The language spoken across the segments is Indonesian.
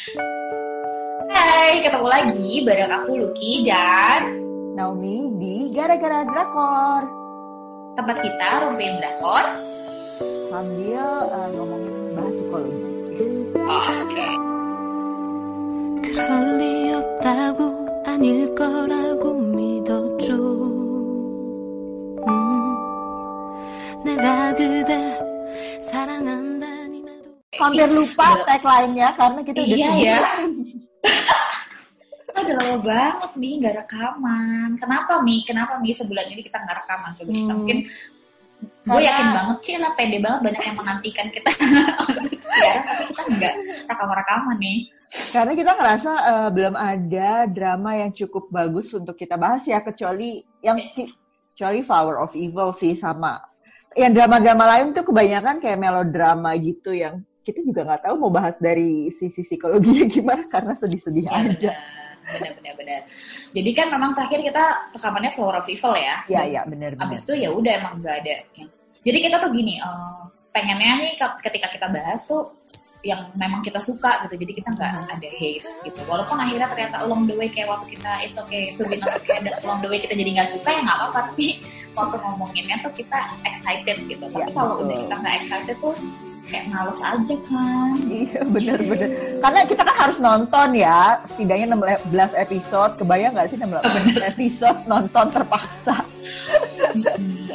Hai, ketemu lagi bareng aku Lucky dan Naomi di Gara-Gara Drakor. tempat kita Rumpiin Drakor. Sambil uh, ngomongin bahas psikologi. Oke. 그럴 리 없다고 아닐 거라고 믿어줘 음, 내가 그댈 사랑한다니만도 Hampir lupa tagline-nya karena kita udah Iya ya. Kita udah lama banget Mi nggak rekaman. Kenapa Mi? Kenapa Mi sebulan ini kita nggak rekaman? Coba kita Hmm. mungkin gue yakin banget sih lah pede banget banyak yang menantikan kita untuk siaran tapi kita nggak rekaman-rekaman nih. Karena kita ngerasa uh, belum ada drama yang cukup bagus untuk kita bahas ya kecuali yang ki- kecuali Flower of Evil sih sama. Yang drama-drama lain tuh kebanyakan kayak melodrama gitu yang kita juga nggak tahu mau bahas dari sisi psikologinya gimana karena sedih-sedih Ya, aja. benar, benar, benar. Jadi kan memang terakhir kita rekamannya Flower of Evil ya. Ya Dan ya benar-benar. Abis itu ya udah emang nggak ada. Jadi kita tuh gini, eh, pengennya nih ke- ketika kita bahas tuh yang memang kita suka gitu. Jadi kita nggak Hmm. ada hates gitu. Walaupun akhirnya ternyata along the way kayak waktu kita it's okay to be not okay. Dan along the way kita jadi nggak suka ya nggak apa-apa. Tapi waktu ngomonginnya tuh kita excited gitu. Tapi Ya, kalau udah kita nggak excited tuh kayak males aja kan. Iya bener-bener. Karena kita kan harus nonton ya, setidaknya 16 episode. Kebayang nggak sih 16 episode nonton terpaksa?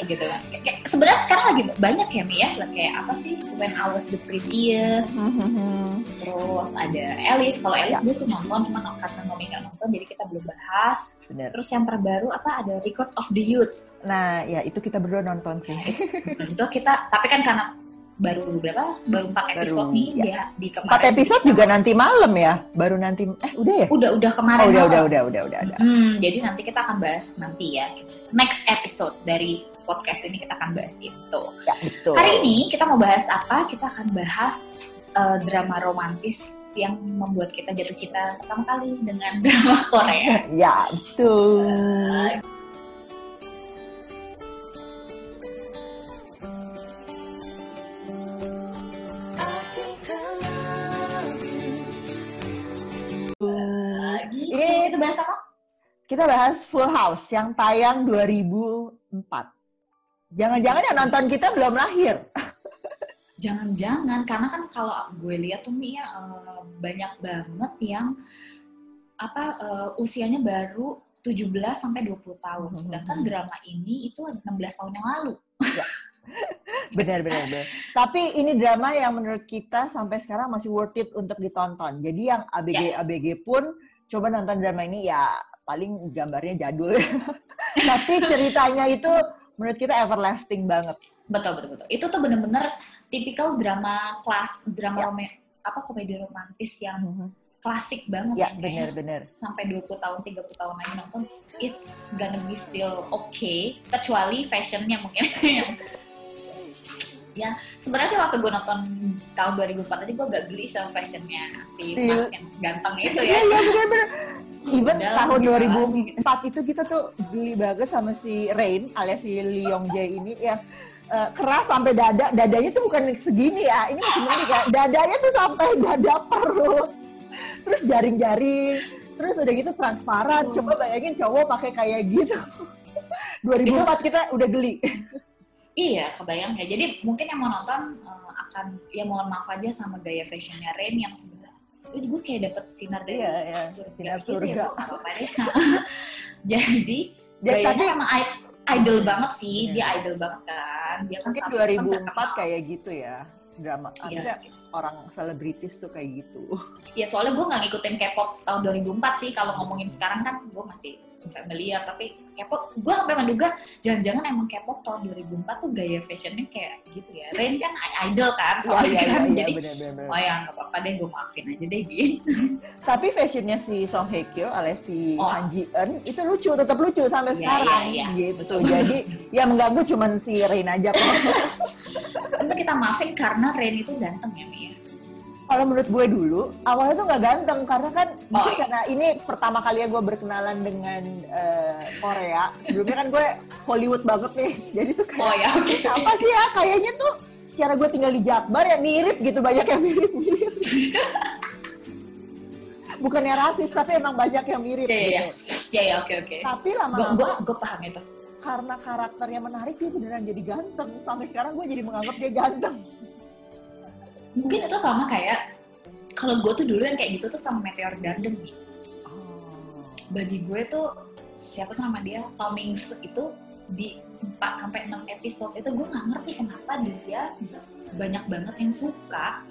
Gitu kan. Kayak- Sebenarnya sekarang lagi banyak ya Mi ya, kayak apa sih When I Was the Prettiest, terus ada Alice. Kalau Alice gue sih nonton, cuma karena Nomi nggak nonton, jadi kita belum bahas. Bener. Terus yang terbaru apa ada Record of the Youth. Nah ya itu kita berdua nonton sih. Nah, itu kita, tapi kan karena baru berapa? Baru empat Baru, episode nih ya. dia di kemarin. Empat episode juga nanti malam ya, baru nanti. Eh udah ya? Udah udah kemarin. Oh udah malam. udah udah udah udah ada. Hmm, jadi nanti kita akan bahas nanti ya. Next episode dari podcast ini kita akan bahas itu. Ya betul. Hari ini kita mau bahas apa? Kita akan bahas eh, drama romantis yang membuat kita jatuh cinta pertama kali dengan drama Korea. Ya betul. Ini Kita bahas Full House yang tayang 2004. Jangan-jangan yang nonton kita belum lahir. Jangan-jangan karena kan kalau gue lihat tuh Mia eh, banyak banget yang apa eh, usianya baru 17 sampai 20 tahun. Hmm. Sedangkan drama ini itu 16 tahun yang lalu. Benar, benar, benar. Tapi ini drama yang menurut kita sampai sekarang masih worth it untuk ditonton. Jadi yang ABG ABG pun coba nonton drama ini ya paling gambarnya jadul. Tapi ceritanya itu menurut kita everlasting banget. Betul betul betul. Itu tuh bener-bener tipikal drama kelas drama Ya. rome- apa komedi romantis yang klasik banget Ya, yang kayaknya benar-benar. sampai 20 tahun 30 tahun lagi nonton it's gonna be still okay kecuali fashionnya mungkin yang ya sebenarnya sih waktu gue nonton tahun 2004 aja gue agak geli sama fashionnya si Iya. mas yang ganteng itu Iya, ya iya, benar-benar. Even Udah, tahun bisa lagi, 2004 itu kita tuh geli banget sama si Rain alias si Lee Yong Jae ini yang eh, keras sampai dada. Dadanya tuh bukan segini ya. Ini masih mending ya. Dadanya tuh sampai dada perut. Terus jaring-jaring. Terus udah gitu transparan. Coba bayangin cowok pakai kayak gitu. 2004 kita udah geli. Iya, kebayang ya. Jadi mungkin yang mau nonton eh, akan ya mohon maaf aja sama gaya fashionnya Rain yang sebenarnya gue kayak dapet sinar dari Iya, iya. surga, Sinar gitu surga. ya. Nggak apa-apa deh. Jadi Ya, gayanya tapi emang idol banget sih, Iya. dia idol banget kan. Dia kan mungkin sampai kan 2004 terkenal. kayak gitu ya. Drama. Iya. Harusnya orang selebritis tuh kayak gitu. Ya soalnya gue nggak ngikutin K-pop tahun 2004 sih. Kalau ngomongin sekarang kan gue masih familiar. Tapi K-pop, gue sampai menduga jangan-jangan emang K-pop tahun 2004 tuh gaya fashionnya kayak gitu ya. Rain kan idol kan Iya, soalnya iya, kan. iya, iya, Jadi benar-benar. oh ya nggak apa-apa deh gue maafin aja deh gitu. Tapi fashionnya si Song Hye Kyo alias si Oh. Han Ji Eun itu lucu, tetap lucu sampai Iya, sekarang iya, iya. gitu. Betul. Jadi ya mengganggu cuman si Rain aja kok. Kita maafin karena Rain itu ganteng ya Mi. Ya. Kalau menurut gue dulu, awalnya tuh nggak ganteng karena kan mungkin iya. karena ini pertama kali gue berkenalan dengan eh, Korea. Sebelumnya kan gue Hollywood banget nih, jadi tuh kayak Oh ya oke. apa sih ya kayaknya tuh secara gue tinggal di Jakbar ya mirip gitu banyak yang mirip-mirip. bukannya rasis tapi emang banyak yang mirip Iya, iya, iya. gitu. Ya ya oke oke. Tapi lama-lama gue paham itu. karena karakternya menarik dia beneran jadi ganteng. Sampai sekarang gue jadi menganggap dia ganteng. Mungkin itu sama kayak kalau gue tuh dulu yang kayak gitu tuh sama Meteor Garden nih. Bagi gue tuh siapa tuh nama dia Cummings itu di 4 sampai 6 episode itu gue nggak ngerti kenapa dia banyak banget yang suka.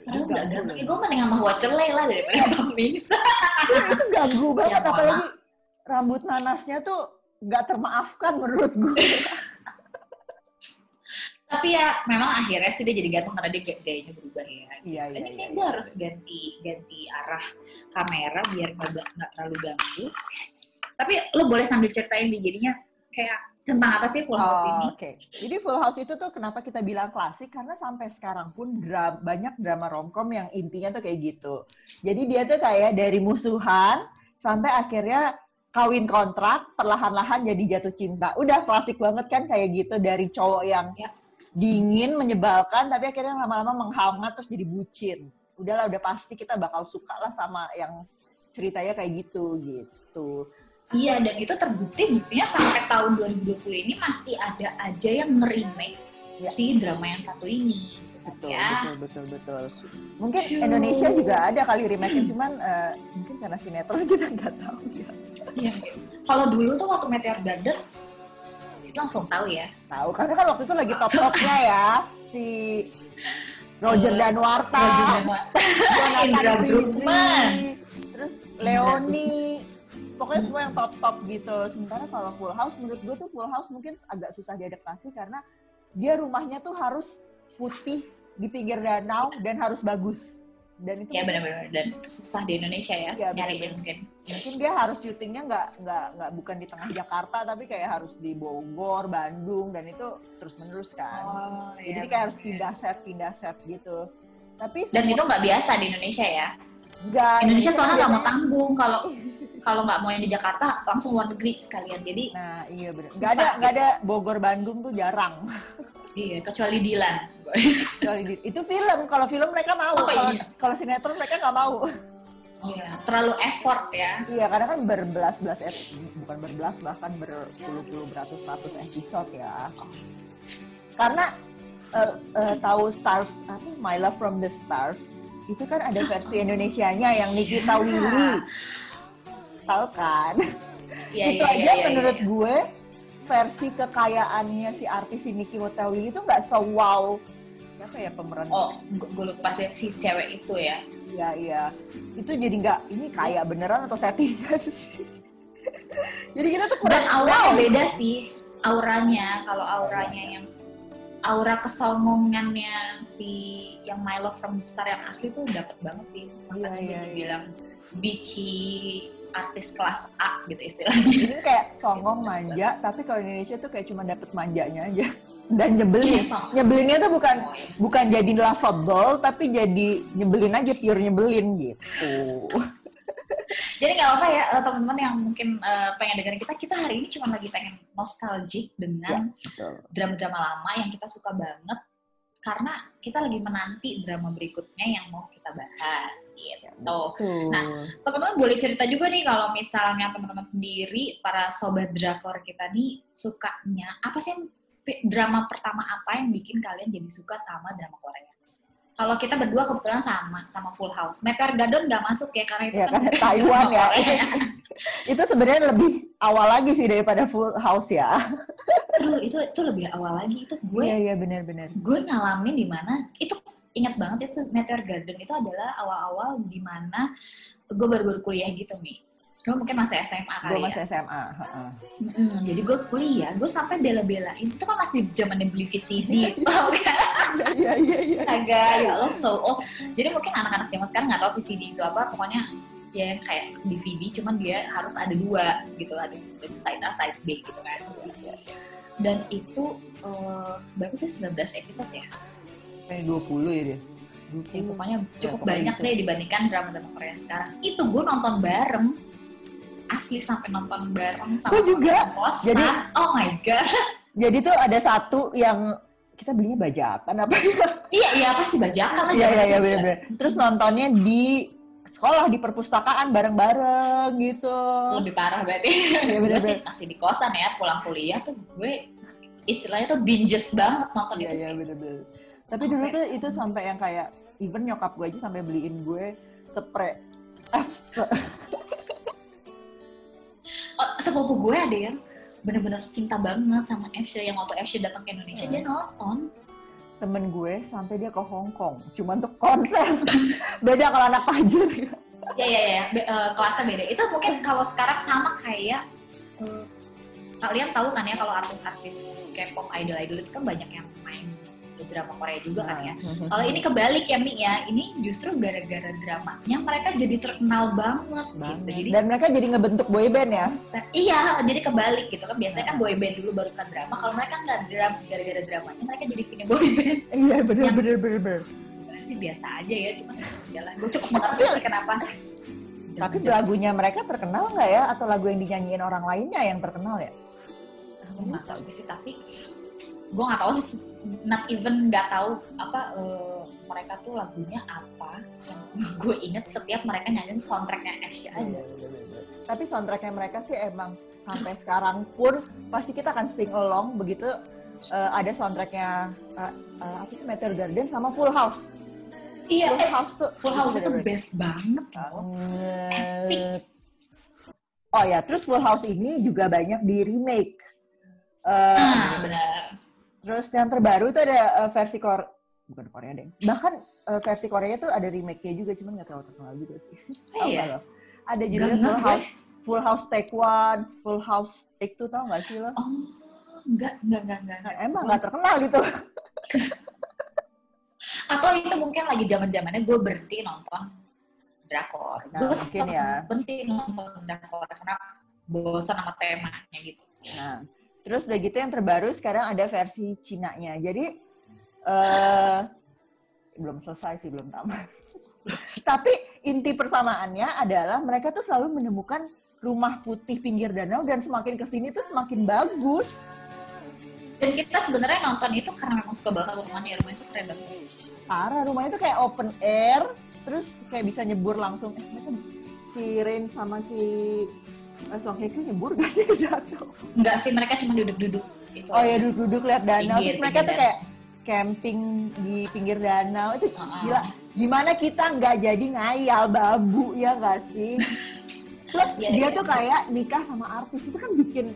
Padahal nggak Ganggu ganteng. gue mending sama Watcherley lah daripada Cummings. itu ganggu banget Ya, apalagi rambut nanasnya tuh nggak termaafkan menurut gue. Tapi ya memang akhirnya sih dia jadi ganteng karena dia gay- gayanya berubah ya. Iya iya. Ini iya, iya. gue harus ganti ganti arah kamera biar nggak nggak terlalu ganggu. Tapi lo boleh sambil ceritain di jadinya kayak tentang apa sih Full House Oh, ini? Oke, jadi Full House itu tuh kenapa kita bilang klasik karena sampai sekarang pun dra- banyak drama romcom yang intinya tuh kayak gitu. Jadi dia tuh kayak dari musuhan sampai akhirnya kawin kontrak, perlahan-lahan jadi jatuh cinta. Udah klasik banget kan kayak gitu dari cowok yang Ya. Dingin, menyebalkan, tapi akhirnya lama-lama menghangat terus jadi bucin. Udahlah, udah pasti kita bakal suka lah sama yang ceritanya kayak gitu gitu. Iya dan itu terbukti buktinya sampai tahun 2020 ini masih ada aja yang nge-remake Ya. si drama yang satu ini. gitu kan Betul, ya. betul, betul, betul. Mungkin. Indonesia juga ada kali remake cuman eh, mungkin karena sinetron kita nggak tahu ya. Iya. Kalau dulu tuh waktu Meteor Garden kita langsung tahu ya. Tahu karena kan waktu itu lagi top-topnya ya si Roger Danuarta, Roger Danuarta. Jonathan Indra Rizzi, Bruggman. terus Leoni, pokoknya semua yang top-top gitu. Sementara kalau Full House menurut gue tuh Full House mungkin agak susah diadaptasi karena dia rumahnya tuh harus putih di pinggir danau dan harus bagus. Dan itu Ya benar-benar dan itu susah di Indonesia ya, Iya, nyariin mungkin. mungkin dia harus syutingnya nggak nggak nggak bukan di tengah Jakarta tapi kayak harus di Bogor, Bandung dan itu terus menerus kan. Oh, Jadi iya, kayak harus pindah set pindah set gitu. Tapi Dan itu nggak biasa di Indonesia ya. nggak Indonesia soalnya nggak mau tanggung kalau kalau nggak mau yang di Jakarta langsung luar negeri sekalian. Jadi Nah iya benar. Nggak ada nggak gitu. ada Bogor Bandung tuh jarang. iya kecuali Dilan. Kecuali itu film. Kalau film mereka mau. Oh, kalau iya. kalau sinetron mereka nggak mau. Iya, terlalu effort ya. iya karena kan berbelas-belas bukan berbelas bahkan berpuluh-puluh beratus-ratus episode ya. Karena eh, eh, tahu Stars apa My Love from the Stars itu kan ada versi Indonesianya yang Nikita Willy. Tahu kan? Iya, itu iya, aja iya, iya, menurut iya. gue versi kekayaannya si artis si Nikita Willy itu nggak se-wow siapa ya pemeran Oh, gue lupa sih si cewek itu ya. Iya iya. Itu jadi nggak ini kaya beneran atau settingan sih? jadi kita tuh kurang Dan auranya wow. beda sih. Auranya, kalau auranya yang aura kesombongannya si yang My Love from the Star yang asli tuh dapat banget sih. Makanya Iya, gue iya, dibilang Biki artis kelas A gitu istilahnya. Ini kayak songong manja, tapi kalau Indonesia tuh kayak cuma dapet manjanya aja dan nyebelin. Iya, Nyebelinnya tuh bukan Oh, iya. bukan jadi lovable, tapi jadi nyebelin aja pure nyebelin gitu. Jadi nggak apa ya eh, teman-teman yang mungkin eh, pengen dengerin kita, kita hari ini cuma lagi pengen nostalgic dengan Betul. drama-drama lama yang kita suka banget karena kita lagi menanti drama berikutnya yang mau kita bahas gitu. Tuh. Nah, Teman-teman boleh cerita juga nih kalau misalnya teman-teman sendiri para sobat drakor kita nih sukanya apa sih drama pertama apa yang bikin kalian jadi suka sama drama Korea? Kalau kita berdua kebetulan sama sama Full House. Meteor Garden nggak masuk ya karena itu ya kan kan Taiwan ya. Itu sebenarnya lebih awal lagi sih daripada Full House ya. Aduh, itu itu lebih awal lagi itu gue Iya iya benar-benar. gue ngalamin di mana itu ingat banget itu Meteor Garden itu adalah awal-awal di mana gue baru-baru kuliah gitu mi. Gue mungkin masih SMA kali ya. masih SMA. heeh. Mm-mm, jadi gue kuliah, gue sampai bela-belain. Itu kan masih zamannya beli VCD, tau kan? Iya iya iya. Agak ya lo so old. Jadi mungkin anak-anak zaman sekarang nggak tahu VCD itu apa. Pokoknya ya yang kayak DVD, cuman dia harus ada dua gitu lah, ada side A, side B gitu kan. Dan itu eh, berapa sih 19 episode ya? Kayak 20 ya dia. Ya, pokoknya cukup pokoknya banyak gitu. deh dibandingkan drama-drama Korea sekarang. Itu gue nonton bareng, asli sampai nonton bareng sama Gua juga. kosan. Jadi- oh my god. Jadi tuh ada satu yang kita belinya bajakan apa? Iya, iya pasti bajakan lah. Iya iya iya itu. benar-benar. Terus nontonnya di sekolah di perpustakaan bareng-bareng gitu. lebih parah berarti Iya, gue bener-bener. sih masih di kosan ya pulang kuliah tuh gue istilahnya tuh binges banget nonton Iya itu iya kayak, bener-bener. Tapi dulu tuh itu sampai yang kayak even nyokap gue aja sampai beliin gue spray. oh, sepupu gue ada yang bener-bener cinta banget sama FC yang waktu FC datang ke Indonesia Hmm. dia nonton Temen gue sampai dia ke Hong Kong cuma untuk konser. Beda kalau anak pajir. ya ya ya be- eh, kelasnya beda itu mungkin kalau sekarang sama kayak eh, kalian tahu kan ya kalau artis-artis K-pop idol-idol itu kan banyak yang main drama Korea juga kan ya Kalau ini kebalik ya Mi ya, ini justru gara-gara dramanya mereka jadi terkenal banget, gitu. Banget. Jadi Dan mereka jadi ngebentuk boyband ya. iya, jadi kebalik gitu kan. Biasanya kan boyband dulu baru kan drama. Kalau mereka nggak drama, gara-gara dramanya mereka jadi punya boyband. Iya bener. Sebenarnya sih biasa aja ya, cuma jalan. Gue cukup mengerti sih kenapa. Tapi lagunya mereka terkenal nggak ya? Atau lagu yang dinyanyiin orang lainnya yang terkenal ya? gue nggak tahu sih tapi gue nggak tahu sih not even nggak tahu apa eh, mereka tuh lagunya apa yang gue inget setiap mereka nyanyiin soundtracknya Asia aja Tapi soundtracknya mereka sih emang sampai sekarang pun pasti kita akan sing along begitu eh, ada soundtracknya eh, eh, apa sih Meteor Garden sama Full House. iya Full eh, House tuh Full House itu best banget loh banget. Oh ya, terus Full House ini juga banyak di remake. Eh, ah benar Terus yang terbaru itu ada eh, versi Korea, bukan Korea deh. Bahkan eh, versi Korea tuh ada remake-nya juga, cuman nggak terlalu terkenal juga sih. Oh, iya? nggak lo? Ada judulnya Full House, Full House Take One, Full House Take Two, tau nggak sih lo? oh enggak enggak enggak enggak, Nah, emang nggak terkenal gitu. atau itu mungkin lagi zaman zamannya gue berhenti nonton drakor Nah, gue mungkin ya. berhenti nonton drakor karena bosan sama temanya gitu Nah, terus udah gitu yang terbaru sekarang ada versi Cina-nya. Jadi eh belum selesai sih, belum tamat. Tapi inti persamaannya adalah mereka tuh selalu menemukan rumah putih pinggir danau dan semakin ke sini tuh semakin bagus. dan kita sebenarnya nonton itu karena memang suka banget rumahnya rumah itu keren banget Parah, rumahnya tuh kayak open air, terus kayak bisa nyebur langsung. Eh, mereka si Rain sama si Song Hye Kyo nyebur gak sih ke danau? enggak sih mereka cuma duduk-duduk itu Oh ya duduk-duduk lihat danau, Pinggir, terus mereka pinggir tuh kayak camping di pinggir danau itu Ah. gila. Gimana kita nggak jadi ngayal babu ya nggak sih? Plus Iya, dia iya. tuh kayak nikah sama artis itu kan bikin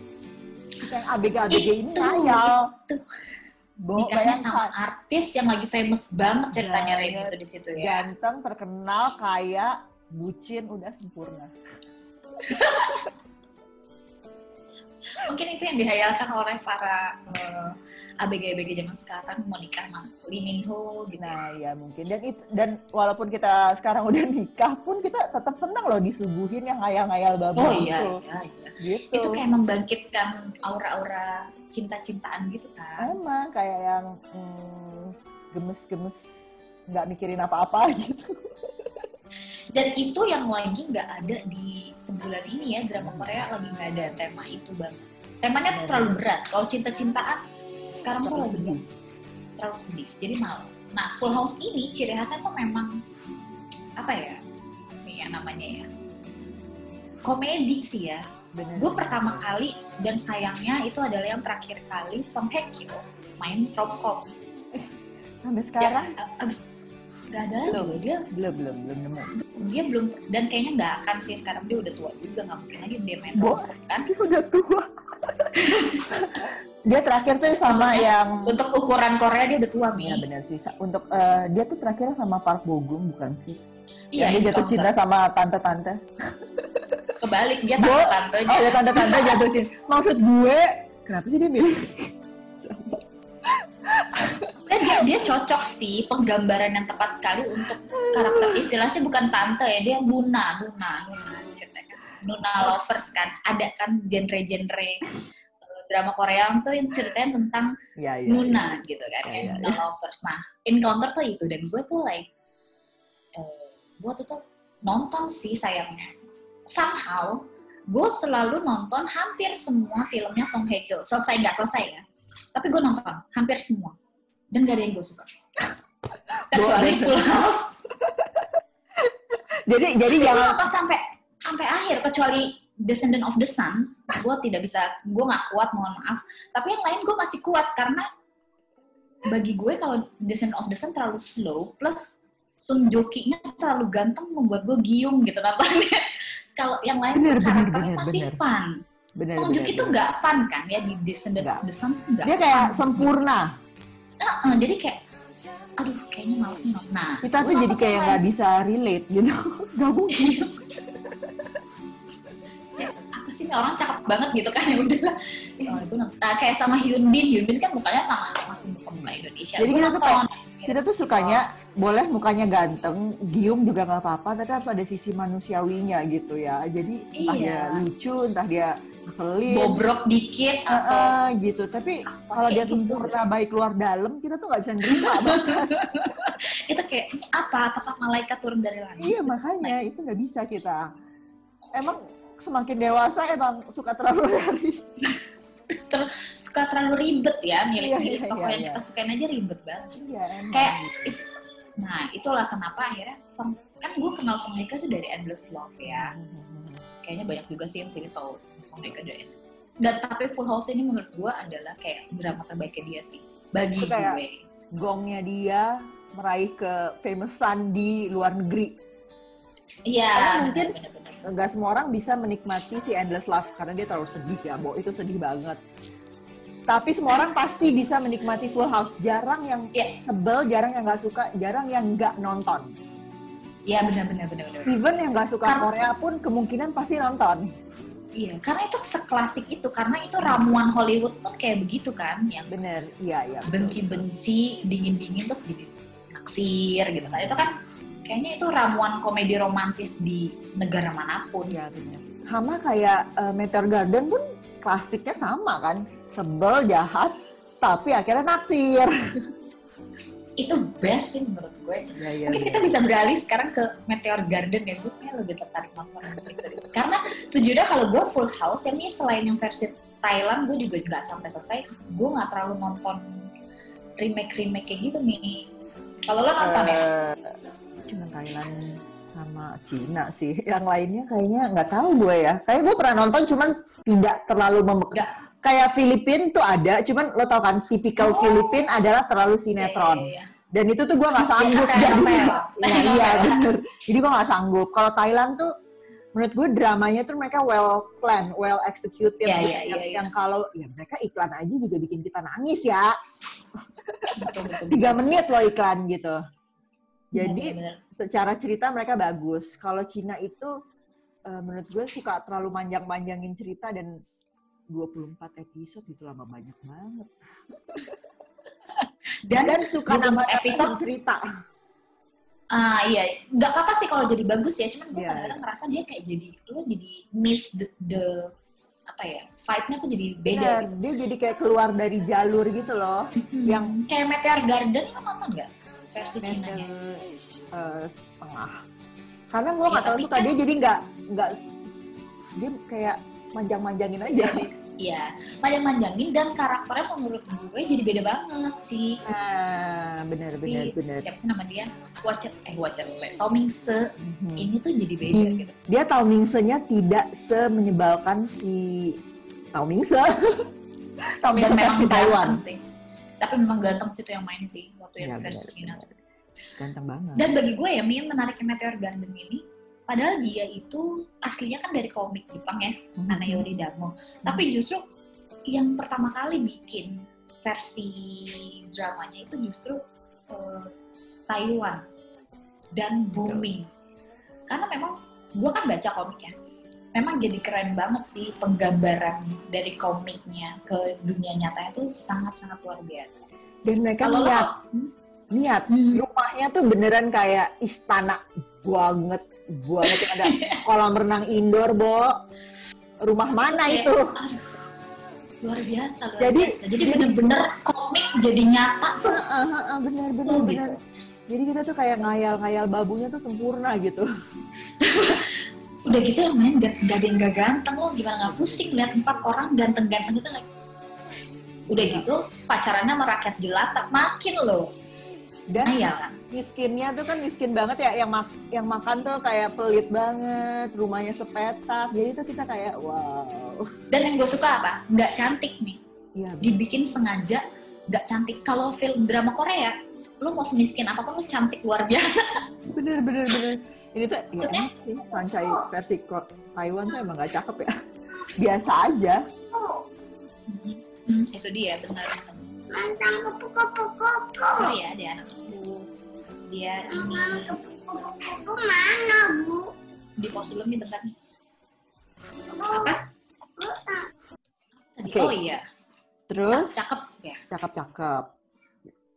kita yang ABG-ABG ini ngayal. itu. Bo, nikahnya sama artis yang lagi famous banget ceritanya Rain itu di situ ya ganteng, terkenal, kaya, bucin udah sempurna. Mungkin itu yang dihayalkan oleh para eh, ABG-ABG zaman sekarang mau nikah sama Lee Min Ho gitu Nah, ya mungkin dan itu dan walaupun kita sekarang udah nikah pun kita tetap senang loh disuguhin yang ngayal-ngayal babu oh iya gitu. iya, iya. Gitu. itu kayak membangkitkan aura-aura cinta-cintaan gitu kan Emang kayak yang hmm, gemes-gemes nggak mikirin apa-apa gitu. Dan itu yang lagi nggak ada di sebulan ini ya drama Korea lagi nggak ada tema itu banget. Temanya tuh terlalu berat. Kalau cinta-cintaan sekarang tuh lagi sedih. terlalu sedih. Jadi males. Nah Full House ini ciri khasnya tuh memang apa ya ini ya namanya ya komedi sih ya. Gue pertama kali dan sayangnya itu adalah yang terakhir kali Song Hye Kyo main romcom. Sampai sekarang? ya, abis nggak ada lagi Belum. loh dia belum belum belum nemu. dia belum dan kayaknya nggak akan sih sekarang dia udah tua juga nggak mungkin lagi dia main Bo. kan Dia udah tua. dia terakhir tuh sama Maksudnya, yang untuk ukuran Korea dia udah tua mi Iya benar sih. Untuk eh, dia tuh terakhir sama Park Bo Gum bukan sih? iya Yang dia jatuh cinta sama tante-tante. kebalik dia Bo. tante tantenya Oh ya tante-tante jatuh cinta. Maksud gue, kenapa sih dia milih? Dia, dia cocok sih penggambaran yang tepat sekali untuk karakter. Istilahnya bukan tante ya dia Nuna Nuna Nuna ceritanya Nuna lovers kan ada kan genre-genre eh, drama Korea tuh yang ceritanya tentang Iya iya. Nuna gitu kan Iya, kayak iya, Nuna lovers. Nah encounter tuh itu dan gue tuh like eh, gue tuh tuh nonton sih sayangnya. Somehow gue selalu nonton hampir semua filmnya Song Hye Kyo. Selesai nggak selesai ya tapi gue nonton hampir semua dan gak ada yang gue suka. Kecuali Full House. Jadi jadi gue jangan nonton sampai sampai akhir kecuali Descendant of the Suns gue tidak bisa gue nggak kuat mohon maaf. Tapi yang lain gue masih kuat karena bagi gue kalau Descendant of the Sun terlalu slow plus Sun Joki-nya terlalu ganteng membuat gue giung gitu nontonnya kalau yang lain Bener, karakternya bener, masih bener. fun. Bener, Song Joki tuh nggak fun kan ya di Descendant of the Sun nggak dia kayak fun. sempurna Heeh, jadi kayak aduh kayaknya males nih nonton. nah kita tuh jadi kayak nggak bisa relate gitu. Nggak mungkin. Ya, apa sih nih orang cakep banget gitu kan. Ya udah lah. Oh, nah, kayak sama Hyun Bin. Hyun Bin kan mukanya sama masih muka muka Indonesia. Jadi kita tuh kita tuh sukanya boleh mukanya ganteng giung juga nggak apa-apa tapi harus ada sisi manusiawinya gitu ya. Jadi entah Iya. dia lucu entah dia ngeselin. Bobrok dikit atau eh, gitu. Tapi kalau dia gitu. sempurna baik luar dalam kita tuh nggak bisa nerima itu kayak ini apa? Apakah malaikat turun dari langit? Iya makanya itu nggak bisa kita. Emang semakin dewasa emang suka terlalu realistis Ter- suka terlalu ribet ya Iya, milih-milih iya, tokoh iya, yang iya. kita sukain aja ribet banget. Iya emang. Kayak it- nah itulah kenapa akhirnya kan gue kenal Song Hye Kyo tuh dari Endless Love ya. Kayaknya banyak juga sih yang sini tahu Song Hye Kyo dari Endless dan tapi Full House ini menurut gue adalah kayak drama terbaiknya dia sih bagi gue. gongnya dia meraih ke famousan di luar negeri iya Karena mungkin nggak semua orang bisa menikmati si Endless Love karena dia terlalu sedih ya, Bo. Itu sedih banget. Tapi semua orang pasti bisa menikmati Full House. Jarang yang Iya. sebel, jarang yang nggak suka, jarang yang nggak nonton. Iya benar-benar benar-benar. Even yang nggak suka Karena- Korea pun kemungkinan pasti nonton. Iya, karena itu seklasik itu, karena itu ramuan Hollywood pun kayak begitu kan, yang Bener, iya iya. benci-benci, dingin-dingin terus jadi naksir gitu kan. Itu kan kayaknya itu ramuan komedi romantis di negara mana pun. Bener. Sama kayak eh, Meteor Garden pun klasiknya sama kan, sebel, jahat, tapi akhirnya naksir. Itu best sih menurut gue. Iya iya. Mungkin kita bisa beralih sekarang ke Meteor Garden ya, gue lebih tertarik nonton. Karena sejujurnya kalau gue Full House, ya ini selain yang versi Thailand, gue juga nggak sampai selesai. Gue nggak terlalu nonton remake-remake kayak gitu nih. Kalau lo nonton ya? Cuma Thailand sama Cina sih. Yang lainnya kayaknya nggak tahu gue ya. Kayak gue pernah nonton cuman tidak terlalu membekas. Kayak Filipin tuh ada, cuman lo tau kan, tipikal Oh. Filipin adalah terlalu sinetron. Iya, iya, iya. Dan itu tuh gue nggak sanggup. kayak jadi novel. Iya, bener. Jadi gue nggak sanggup. Kalau Thailand tuh menurut gue dramanya tuh mereka well planned, well executed. Yang- iya, iya, iya. Yang kalau ya mereka iklan aja juga bikin kita nangis ya. Betul, betul, Tiga menit loh iklan gitu. Jadi Bener, bener. secara cerita mereka bagus. Kalau Cina itu eh, menurut gue suka terlalu manjang-manjangin cerita dan 24 episode itu lama banyak banget. dan, Dan suka 24 nambah episode cerita. ah iya nggak apa-apa sih kalau jadi bagus ya cuman gue Iya, kadang-kadang ngerasa dia kayak jadi lo jadi miss the, the apa ya fight-nya tuh jadi beda gitu dia jadi kayak keluar dari jalur gitu loh. Yang kayak Meteor Garden lo nonton nggak versi Cina-nya eh, setengah. Karena gue Iya, nggak tahu tapi suka kan- dia jadi nggak nggak dia kayak manjang-manjangin aja. Iya, manjang-manjangin dan karakternya menurut gue jadi beda banget sih. Nah, bener bener Si- bener. Siapa sih nama dia? Watcher, eh Watcher, Tomingse. Mhm. Ini tuh jadi beda Hmm. gitu. dia Tao Mingse-nya tidak semenyebalkan si Tao Mingse. Tao Dan Mingse memang versi Taiwan. sih. Tapi memang ganteng sih tuh yang main sih waktu Iya, yang versi benar, Cina. benar. Ganteng banget. Dan bagi gue ya, Mi yang menariknya Meteor Garden ini, padahal dia itu aslinya kan dari komik Jepang ya, Mhm. Hanayori Damo. Tapi justru yang pertama kali bikin versi dramanya itu justru eh, Taiwan dan booming. Karena memang gue kan baca komiknya, memang jadi keren banget sih penggambaran dari komiknya ke dunia nyatanya itu sangat-sangat luar biasa. Dan mereka Kalau niat, Hmm, niat. hmm, Rumahnya tuh beneran kayak istana banget, banget yang ada kolam renang indoor, Bo. Rumah mana itu? aduh, luar biasa, luar Jadi- biasa. Jadi bener-bener komik jadi nyata tuh. Ah, ah, ah, bener, bener, Oh, bener. Jadi kita tuh kayak ngayal-ngayal babunya tuh sempurna gitu. Udah gitu yang main gak, gak ada yang gak ganteng loh, gimana gak pusing lihat empat orang ganteng-ganteng itu like. Udah gitu pacarannya sama rakyat jelata, makin loh. Dan Nah, iya kan? miskinnya tuh kan miskin banget ya yang mak yang makan tuh kayak pelit banget, rumahnya sepetak. Jadi tuh kita kayak wow. Dan yang gue suka apa? Nggak cantik nih. Iya, Dibikin sengaja nggak cantik. Kalau film drama Korea, lu mau semiskin apa pun lu cantik luar biasa. bener bener bener. Ini tuh ya enak sih Sancai versi Taiwan tuh emang gak cakep ya. Biasa aja. Hmm, itu dia benar. Sorry ya, dia anak aku. Dia ini Kupu mana, Bu? di pos dulu nih bentar nih. Apa? Tadi Oke. oh iya, Terus cakep ya. cakep-cakep.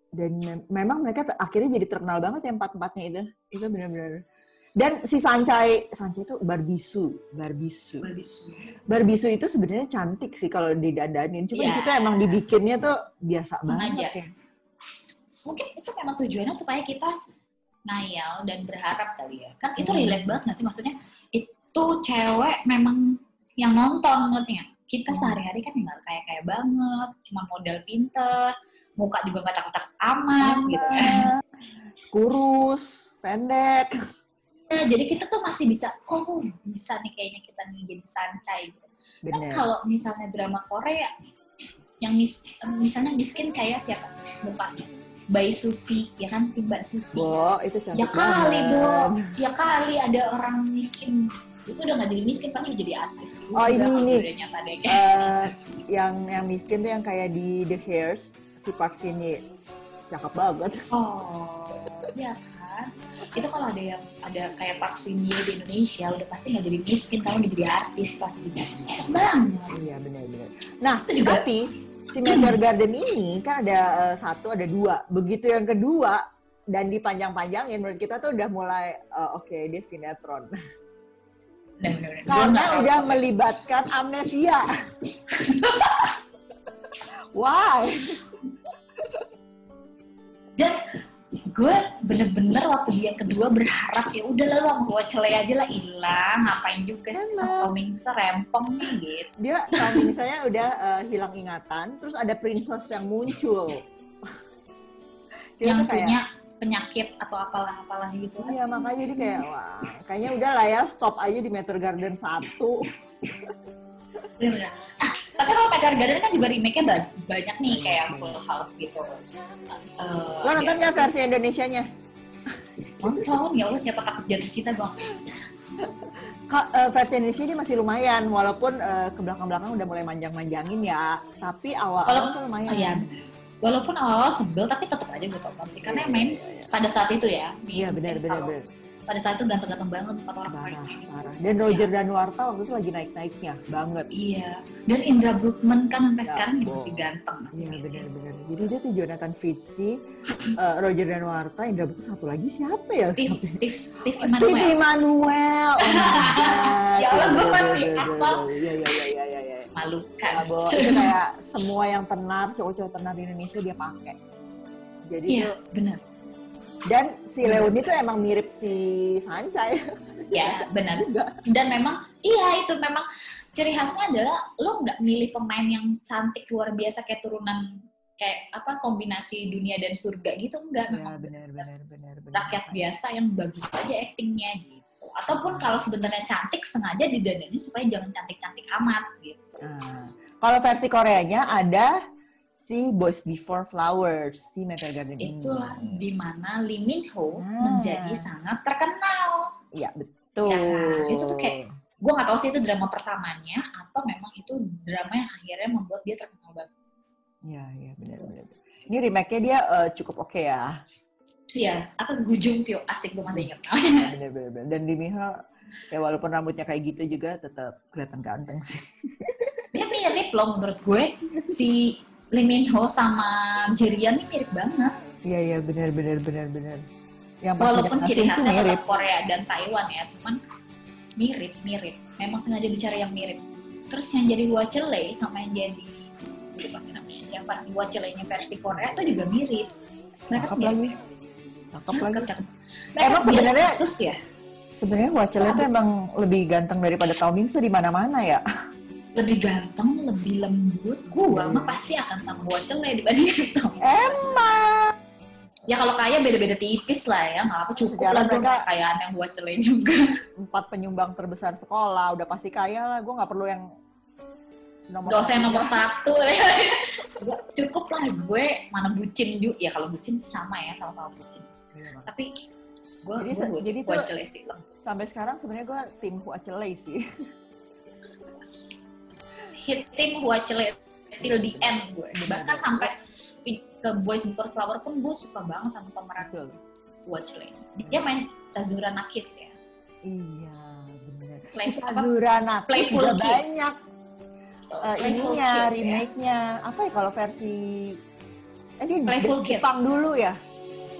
Dan mem- memang mereka akhirnya jadi terkenal banget ya empat-empatnya itu. Itu benar-benar. Dan si Sancai, Sancai itu barbisu, barbisu. Berbisu. Barbisu itu sebenarnya cantik sih kalau didandanin. Cuma di Iya. situ emang dibikinnya tuh biasa Sengaja. banget ya. Mungkin itu memang tujuannya supaya kita ngayal dan berharap kali ya. Kan itu Hmm. relate banget gak sih? Maksudnya itu cewek memang yang nonton ngerti nggak? Kita Hmm. sehari-hari kan nggak kayak kayak banget, cuma modal pinter, muka juga nggak cakep-cakep amat gitu kan. Ah, Kurus, pendek. Nah, jadi kita tuh masih bisa, oh bisa nih kayaknya kita nih jadi sancai gitu. Kan kalau misalnya drama Korea yang mis misalnya miskin kayak siapa mukanya? Bayi Susi, ya kan si Mbak Susi. Bo, itu cantik Ya kali dong, ya kali ada orang miskin itu udah nggak jadi miskin pasti udah jadi artis juga Oh, ini, ini. udah nyata deh Eh, yang yang miskin tuh yang kayak di The Hairs, si Park Shin Ye. Cakep banget. Oh, ya kan? Itu kalau ada yang ada kayak Shin Ye di Indonesia udah pasti nggak jadi miskin kalau udah jadi artis pasti. Cakep banget. Iya benar-benar. Nah, Itu juga- tapi si Meteor Garden ini kan ada eh, satu, ada dua. Begitu yang kedua dan dipanjang-panjangin menurut kita tuh udah mulai eh, oke dia sinetron. Karena tahu udah melibatkan amnesia. Why? dan gue bener-bener waktu dia kedua berharap ya udah lalu sama gue celai aja lah hilang ngapain juga. Toming serempong nih gitu Dia kalau saya udah eh, hilang ingatan, terus ada princess yang muncul. Yang kayak, punya penyakit atau apalah apalah gitu Iya makanya dia kayak wah kayaknya udah lah ya stop aja di Meteor Garden 1 Bener-bener. Pacar Garden kan juga remake-nya ba- banyak nih kayak Full House gitu. Eh, Lo nonton ada- nggak versi Indonesianya? Nonton, ya Allah siapa takut jatuh cinta gue. Eh, versi Indonesia dia masih lumayan walaupun eh, ke belakang-belakang udah mulai manjang-manjangin ya tapi awal-awal tuh lumayan. Oh iya, Walaupun awal-awal sebel, tapi tetap aja gue tonton sih. Karena yang main pada saat itu ya. Iya benar benar Kalau benar. Pada saat itu ganteng-ganteng banget empat orang Parah parah. Dan Roger Danuarta waktu itu lagi naik-naiknya banget. Iya. Dan Indra Brookman kan sampai Ya sekarang ampun. masih ganteng. Iya benar-benar. Jadi dia tuh Jonathan Fitzy, eh, Roger Danuarta, Indra Bekti satu lagi siapa ya? Steve, Steve, Steve Steve Emmanuel. Emmanuel. Oh. Ya Allah, gue masih iya, iya, apa? Iya iya iya iya iya. Malukan. Ya, Bo. itu kayak semua yang tenar, cowok-cowok tenar di Indonesia dia pakai. Jadi Iya, benar. Dan si Leoni tuh emang mirip si Sancai Ya, benar. juga. dan memang iya itu memang ciri khasnya adalah lo nggak milih pemain yang cantik luar biasa kayak turunan kayak apa kombinasi dunia dan surga gitu enggak Ya memang benar benar benar benar. rakyat biasa yang bagus aja aktingnya gitu. Ataupun kalau sebenarnya cantik sengaja didandanin supaya jangan cantik-cantik amat gitu. Nah, kalau versi Koreanya ada si Boys Before Flowers, si Meteor Garden ini. itulah di mana Lee Min Ho Hmm. menjadi sangat terkenal Iya betul. Ya kan? Itu tuh kayak- gue nggak tahu sih itu drama pertamanya atau memang itu drama yang akhirnya membuat dia terkenal banget Iya iya benar benar. Ini remake-nya dia eh, cukup oke ya. Iya, apa Gujung Pyo asik gue masih inget Benar benar benar. Dan di Miho ya walaupun rambutnya kayak gitu juga tetap kelihatan ganteng sih. dia mirip loh menurut gue si Lee Min Ho sama Jerian ini mirip banget Iya iya benar benar benar benar. Yang walaupun ciri khasnya mirip. Korea dan Taiwan ya cuman mirip mirip memang sengaja dicari yang mirip terus yang jadi Wachele sama yang jadi lupa sih namanya siapa Wachele-nya versi Korea tuh juga mirip mereka lagi. Cakep lagi. cakep. Mereka Emang sebenarnya- kasus ya Sebenarnya Wachele tuh emang lebih ganteng daripada Tom Mingse di mana-mana ya. lebih ganteng, lebih lembut, gua Hmm. mah pasti akan sama Wachele dibandingin Tom. Emang. ya kalau kaya beda-beda tipis lah ya nggak apa cukup Sejarah lah gue mereka- nggak kayaan yang buat celain juga Empat penyumbang terbesar sekolah, udah pasti kaya lah. Gue nggak perlu yang nomor gak usah yang satu. nomor satu Gua- cukup lah gue mana bucin juga ya kalau bucin sama ya sama-sama bucin Mak. tapi gue Jadi se- jadi buat tuh- sih loh Sampai sekarang sebenarnya gue tim Huacelei sih. Hit tim Huacele till the end gue Benar. bahkan sampai ke Boys Before Flower pun gue suka banget sama pemeran. Huacele dia main Tazura Nakis ya Iya, benar. Playful apa Azura Nakis Playful juga Kiss. banyak tuh, eh, Playful ininya, Kiss ya. remake-nya. Apa ya kalau versi eh dia Playful Kiss. Jepang dulu ya?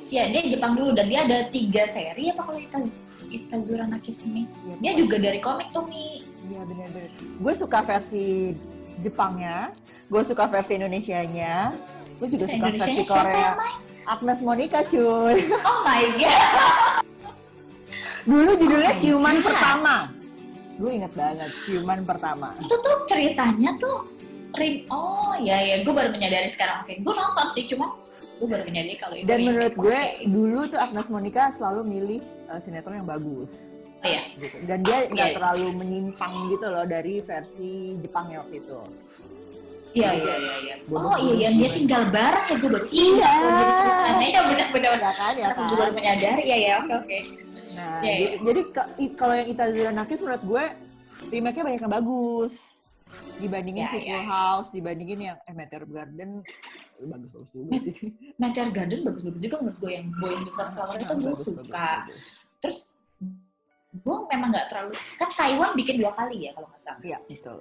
ya dia Jepang dulu dan dia ada tiga seri apa kalau Itaz Itazura Nakis ini Iya, dia juga dari komik tuh Mi Iya benar-benar. Gue suka versi Jepangnya, gue suka versi Indonesianya, gue juga suka versi Korea. yang main Agnes Monica cuy. oh my god Dulu judulnya Oh Ciuman God. Pertama. Gue inget banget Ciuman Pertama. itu tuh ceritanya tuh rim oh ya ya gue baru menyadari sekarang oke gue nonton sih cuma gue baru menyadari kalau itu Dan menurut gue Oke. dulu tuh Agnes Monica selalu milih uh, sinetron yang bagus. Oh, ya Gitu. Dan dia nggak Iya. terlalu menyimpang gitu loh dari versi Jepangnya waktu itu. iya iya iya iya oh iya yang dia tinggal bareng ya gue baru Iya. oh, jadi ceritanya ya benar benar Ya kan, ya Aku baru kan. menyadari ya ya oke oke Nah, Iya, jadi, jadi ke- i- kalau yang Itazura Nakis menurut gue remake-nya banyak yang bagus. Dibandingin Ya, ya, Full ya. House, dibandingin yang eh, Meteor Garden bagus-bagus juga sih. Meteor Garden bagus-bagus juga menurut gue yang Boys Before Flower itu gue Bagus, suka bagus, bagus. terus gue memang nggak terlalu kan Taiwan bikin dua kali ya kalau nggak salah Iya, betul.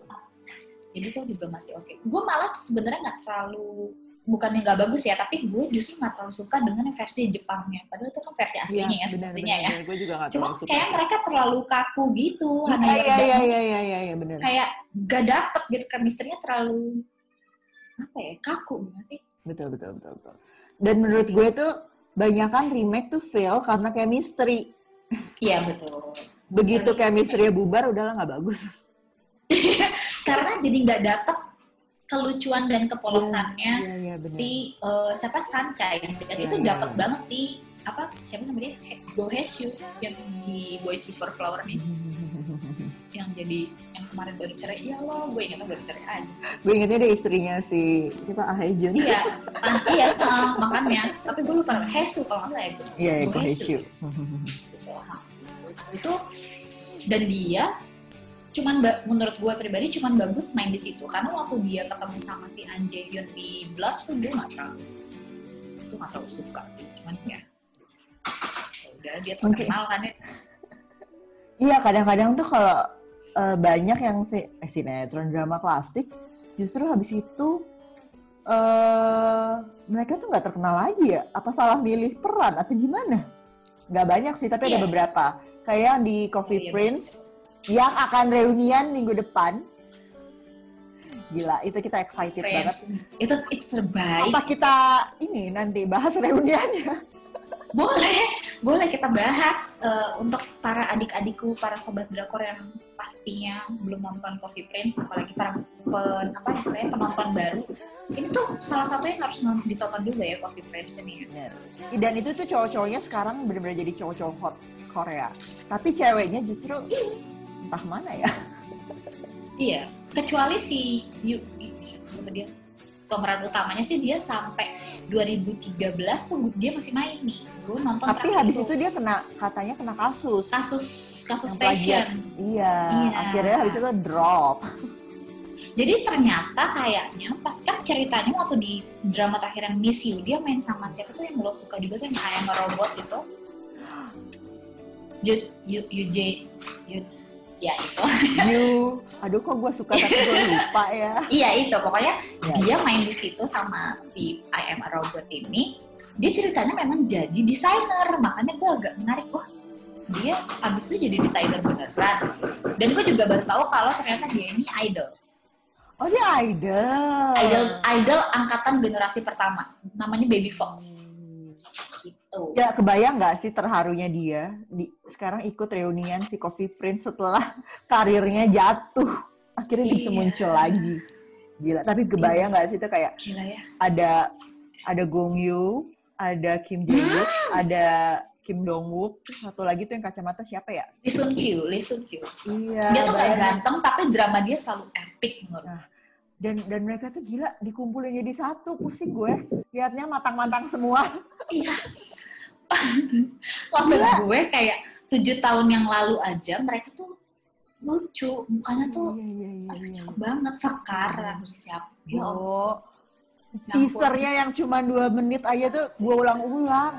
jadi tuh juga masih oke gue malah sebenarnya nggak terlalu bukannya nggak bagus ya tapi gue justru nggak terlalu suka dengan versi Jepangnya padahal itu kan versi aslinya ya benar, aslinya ya. Gue juga gak cuma terlalu suka. kayak mereka terlalu kaku gitu Iya, iya, iya, iya, iya, iya, iya, benar. kayak gak dapet gitu chemistry-nya terlalu apa ya kaku gimana sih Betul, betul, betul, betul. Dan menurut gue tuh banyak kan remake tuh fail karena chemistry. Iya betul. Begitu chemistry bubar, udahlah nggak bagus. karena jadi nggak dapet kelucuan dan kepolosannya Iya, iya, benar. si eh, siapa? Sancai dan Iya, itu iya, dapat iya. banget sih apa? Siapa namanya? Go Hesyu yang di Boys Before Flower nih. Yang jadi yang kemarin baru cerai. Iya loh gue ingatnya baru cerai aja. Gue ingetnya deh istrinya si siapa? Ahejun. iya kan, iya eh, makanya. Tapi gue lupa Hesu kalau nggak salah ya. Iya, iya, Go Ko Hesyu. Gitu. itu dan dia cuman menurut gue pribadi cuman bagus main di situ karena waktu dia ketemu sama si An Jae Hyun di Blood tuh gue nggak terlalu gue nggak terlalu suka sih cuman ya ya udah dia terkenal kan ya Iya, kadang-kadang tuh kalau eh, banyak yang si eh, sinetron drama klasik, justru habis itu eh mereka tuh nggak terkenal lagi ya? Apa salah milih peran atau gimana? Nggak banyak sih, tapi ada Iya. beberapa. Kayak di Coffee Iya, Prince yang akan reunian minggu depan. Gila, itu kita excited banget. Friends itu itu terbaik Apa kita ini nanti bahas reuniannya? Boleh boleh kita bahas eh, untuk para adik-adikku para sobat drakor yang pastinya belum nonton Coffee Prince apalagi para pen, apa istilahnya penonton baru ini tuh salah satu yang harus ditonton juga ya Coffee Prince ini ya. Dan itu tuh cowok-cowoknya sekarang bener-bener jadi cowok-cowok hot Korea. Tapi ceweknya justru entah mana ya. iya kecuali si Yu, Yu- siapa dia pemeran utamanya sih dia sampai 2013 tuh dia masih main nih gue nonton Tapi habis tuh itu dia kena katanya kena kasus. kasus kasus Yang plagiat. fashion Iya, Iya. akhirnya habis itu drop. Jadi ternyata kayaknya pas kan ceritanya waktu di drama terakhir yang Miss You dia main sama siapa tuh yang lo suka juga tuh yang kayak robot itu. Yu Yu Yu J Yu ya itu. You, aduh kok gue suka tapi gue lupa ya. iya itu pokoknya Ya. dia main di situ sama si I Am a Robot ini. Dia ceritanya memang jadi desainer makanya gue agak menarik wah dia abis itu jadi desainer beneran. Dan gue juga baru tahu kalau ternyata dia ini idol. Oh dia idol. Idol idol angkatan generasi pertama. Namanya Baby Fox. Gitu. Ya kebayang nggak sih terharunya dia di sekarang ikut reunian si Coffee Prince setelah karirnya jatuh akhirnya dia bisa Iya. muncul lagi gila tapi kebayang nggak sih itu kayak Gila ya. ada ada Gong Yoo ada Kim Jae Wook, ada Kim Dong Wook, terus satu lagi tuh yang kacamata siapa ya? Lee Sun Kyu, Lee Sun Kyu. Iya. Dia tuh kayak ganteng, tapi drama dia selalu epic menurut Nah, dan dan mereka tuh gila dikumpulin jadi satu, pusing gue. Lihatnya matang-matang semua. Iya. Maksud Gila. gue kayak tujuh tahun yang lalu aja mereka tuh lucu, mukanya tuh Iya, iya, iya, aduh, iya. cakep banget sekarang siapa? Ya. Oh, Ya teasernya yang cuma dua menit aja tuh gue ulang-ulang.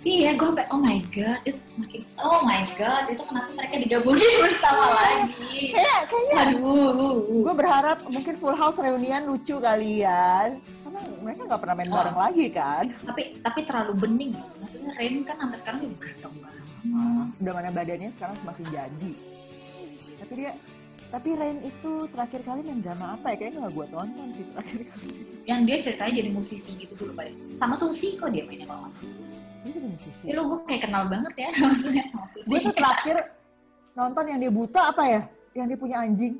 Iya, gue sampai oh my god, itu makin oh my god, itu kenapa mereka digabungin bersama lagi? Kayak kayaknya Aduh. gue berharap mungkin Full House reunian lucu kali ya. Karena mereka nggak pernah main Oh. bareng lagi kan. Tapi tapi terlalu bening ya. Maksudnya Rain kan sampai sekarang juga ganteng banget. Udah mana badannya sekarang semakin jadi. Tapi dia tapi Rain itu terakhir kali main drama apa ya? Kayaknya nggak gue tonton sih terakhir kali. Yang dia ceritanya jadi musisi gitu dulu pada. Sama Susi kok dia mainnya kalau nggak salah. Dia musisi. Lu gue kayak kenal banget ya maksudnya sama Susi. Gue tuh terakhir nonton yang dia buta apa ya? Yang dia punya anjing.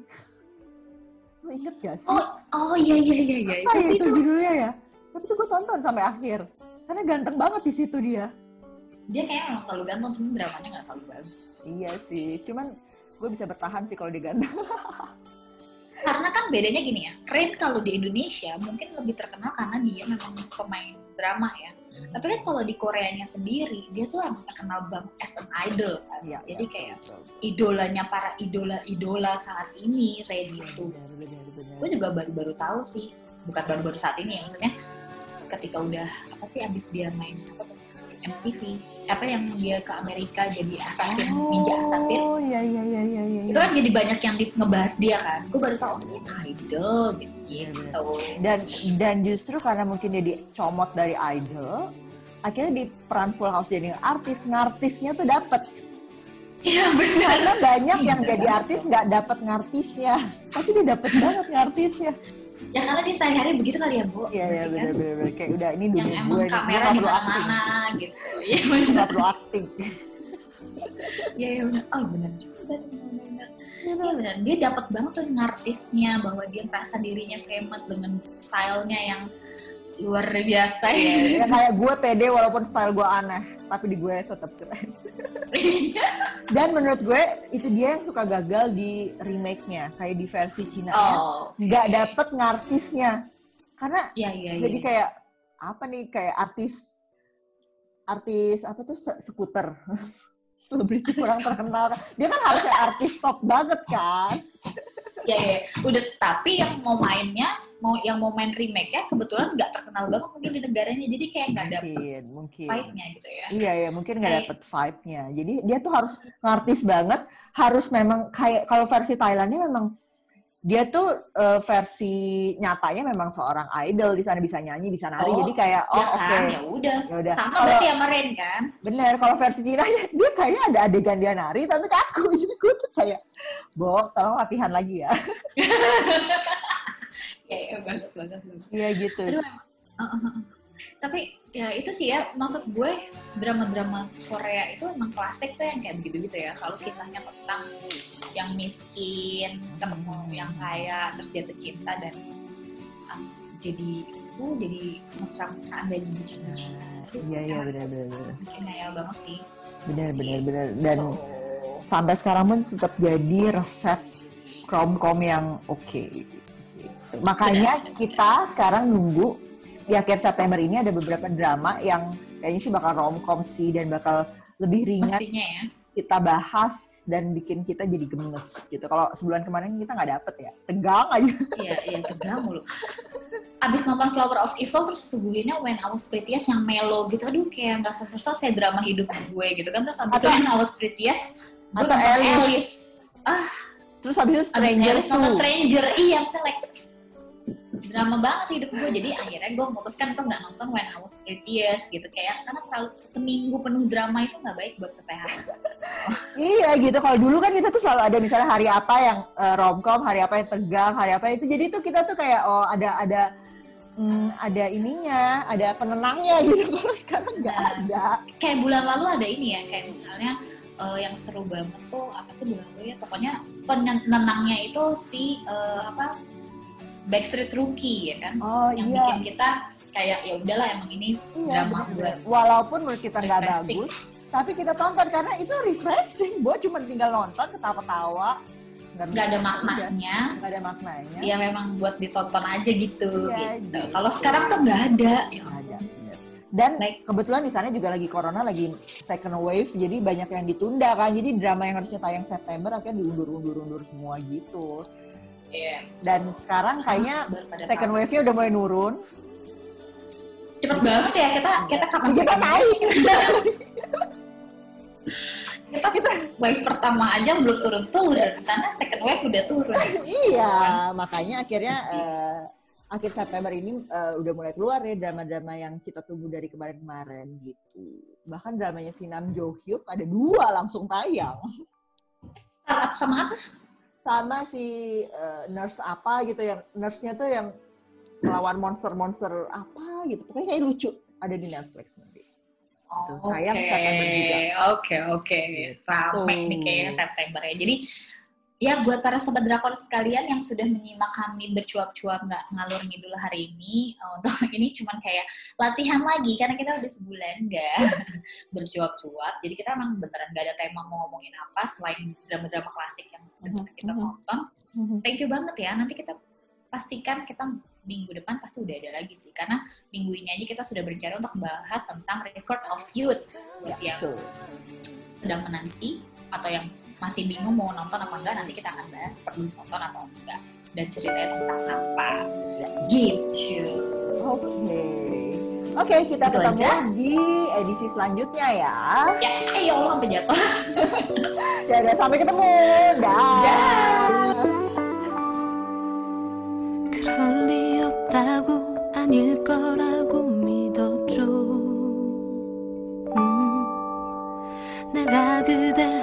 Lu inget gak sih? Oh, oh iya iya iya iya. apa Tapi ya itu itu judulnya ya? Tapi tuh gue tonton sampai akhir. Karena ganteng banget di situ dia. dia kayaknya memang selalu ganteng, cuma dramanya nggak selalu bagus. Iya sih. Cuman gue bisa bertahan sih kalau dia ganteng. Karena kan bedanya gini ya, Rain kalau di Indonesia mungkin lebih terkenal karena dia memang pemain drama ya. Tapi kan kalau di Koreanya sendiri, dia tuh emang terkenal banget as an idol kan. Iya. Jadi iya, kayak betul. idolanya para idola-idola saat ini, Rain itu. Gue juga baru-baru tahu sih, bukan baru-baru saat ini ya, maksudnya ketika udah apa sih abis dia main apa MTV, apa yang dia ke Amerika jadi assassin, ninja assassin. Oh iya iya iya iya iya. itu kan jadi banyak yang di- ngebahas dia kan gue baru tahu oh, idol gitu Iya, gitu dan dan justru karena mungkin dia dicomot dari idol, akhirnya di peran Full House jadi artis, ngartisnya tuh dapet. iya benar Karena banyak yang Iya. jadi artis nggak dapet ngartisnya, tapi dia dapet banget ngartisnya. Ya karena dia sehari-hari begitu kali ya bu. Iya iya Berarti kan? bener. kayak udah ini yang dunia emang gue nih, gue kamera di mana-mana gitu. Iya benar nggak perlu acting. iya iya benar oh benar juga benar Iya benar, dia dapat banget tuh ngartisnya bahwa dia merasa dirinya famous dengan stylenya yang luar biasa Iya, ya. ya, kayak gue pede walaupun style gue aneh, tapi di gue tetap keren. Dan menurut gue itu dia yang suka gagal di remake-nya, kayak di versi Cina oh, nggak dapet ngartisnya, karena iya iya iya. jadi kayak apa nih kayak artis artis apa tuh skuter selebriti kurang terkenal dia kan harusnya artis top banget kan Ya, ya, udah. Tapi yang mau mainnya, mau yang mau main remake nya kebetulan nggak terkenal banget mungkin di negaranya, jadi kayak nggak dapet mungkin vibe-nya gitu ya. iya ya mungkin nggak Kayak- dapet vibe-nya jadi dia tuh harus ngartis banget harus memang kayak kalau versi Thailandnya memang dia tuh eh, versi nyatanya memang seorang idol di sana bisa nyanyi bisa nari Oh, jadi kayak oh ya oke kan, ya udah. ya udah Sama Kalau- berarti sama Ren kan? Bener, kalau versi Cina ya dia kayaknya ada adegan dia nari tapi kaku. Jadi gue tuh kayak, Bo, tolong latihan lagi ya. Banget. Iya gitu. Aduh, Uh, uh, uh. Tapi ya itu sih ya, maksud gue drama-drama Korea itu emang klasik tuh yang kayak begitu-gitu ya. Selalu kisahnya tentang yang miskin, ketemu yang kaya, terus jatuh cinta dan um, jadi uh, jadi mesra-mesraan dan bucin-bucin. Iya, iya bener, bener. Bikin ngayal banget sih. Bener, bener. Dan Tuh. sampai sekarang pun tetap jadi resep romcom yang oke. Makanya kita sekarang nunggu di akhir September ini ada beberapa drama yang kayaknya sih bakal romcom sih dan bakal lebih ringan ya. kita bahas dan bikin kita jadi gemes gitu. Kalau sebulan kemarin kita nggak dapet ya, tegang aja. Iya, iya tegang mulu. Abis nonton Flower of Evil terus suguhinnya When I Was Prettiest yang melo gitu. Aduh kayak nggak selesai drama hidup gue gitu kan. Terus abis Atau- When I Was Prettiest gue nonton Alice. Ah, Terus habis itu abis Stranger Alice nonton. Stranger. Iya, maksudnya like drama banget hidup gue. Jadi akhirnya gue memutuskan tuh nggak nonton When I Was Prettiest gitu. Kayak karena terlalu seminggu penuh drama itu nggak baik buat kesehatan. Iya gitu. Kalau dulu kan kita tuh selalu ada misalnya hari apa yang eh, romcom, hari apa yang tegang, hari apa itu. Jadi tuh kita tuh kayak oh ada ada hmm, ada ininya, ada penenangnya gitu. Sekarang nggak Nah. ada. kayak bulan lalu ada ini ya kayak misalnya eh, yang seru banget tuh apa sih bulan lalu ya pokoknya penenangnya itu si eh, apa Backstreet Rookie ya kan Oh yang iya. bikin kita kayak ya udahlah emang ini Iya, drama bener-bener. buat Walaupun menurut kita nggak bagus, tapi kita tonton karena itu refreshing. Gue cuma tinggal nonton, ketawa-tawa. nggak ada maknanya Nggak ada maknanya. ya memang buat ditonton aja gitu, Iya, gitu. gitu. kalau sekarang tuh nggak ada ya ada. bener. Dan Baik. kebetulan di sana juga lagi corona, lagi second wave, jadi banyak yang ditunda kan. Jadi drama yang harusnya tayang September akhirnya diundur-undur-undur semua gitu. Iya. Dan sekarang kayaknya second wave-nya udah mulai nurun. cepet banget ya kita kita kapan Kita naik. kita kita wave pertama aja belum turun turun di sana second wave udah turun iya, makanya akhirnya eh, akhir September ini eh, udah mulai keluar ya drama-drama yang kita tunggu dari kemarin-kemarin gitu. Bahkan dramanya si Nam Jo Hyuk ada dua langsung tayang. startup sama apa Sama si eh, nurse apa gitu yang nurse-nya tuh yang melawan monster-monster apa gitu. Pokoknya kayak lucu ada di Netflix nanti. Oh, Oke, Oke, tayang September juga. oke, oke. Rame nih kayaknya September ya. Jadi, ya buat para sobat drakor sekalian yang sudah menyimak kami bercuap-cuap nggak ngalur ngidul hari ini, eh, untuk ini cuman kayak latihan lagi karena kita udah sebulan nggak bercuap-cuap. Jadi kita emang beneran nggak ada tema mau ngomongin apa selain drama-drama klasik yang bener kita Mhm. tonton. Thank you banget ya. Nanti kita pastikan kita minggu depan pasti udah ada lagi sih karena minggu ini aja kita sudah berencana untuk bahas tentang record of youth buat Ya, yang betul. sedang menanti atau yang masih bingung mau nonton apa enggak nanti kita akan bahas perlu ditonton atau enggak dan ceritanya tentang apa Ya. gitu Oke. Oke, kita Itu ketemu aja. di edisi selanjutnya ya. ya eh ya Allah sampai jatuh Ya udah sampai ketemu. Dah. Dah. 그럴 리 없다고 아닐 거라고 믿었죠 음, 내가 그댈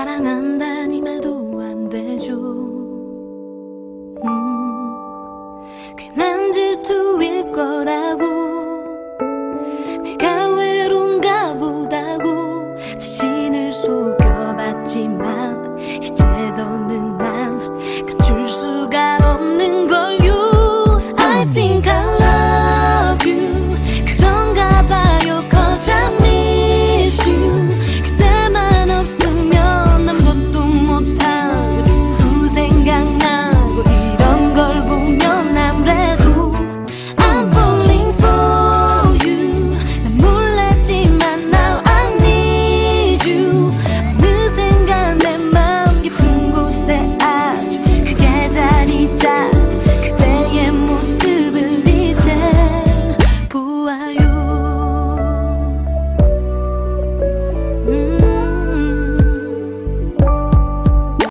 사랑한다 니 말도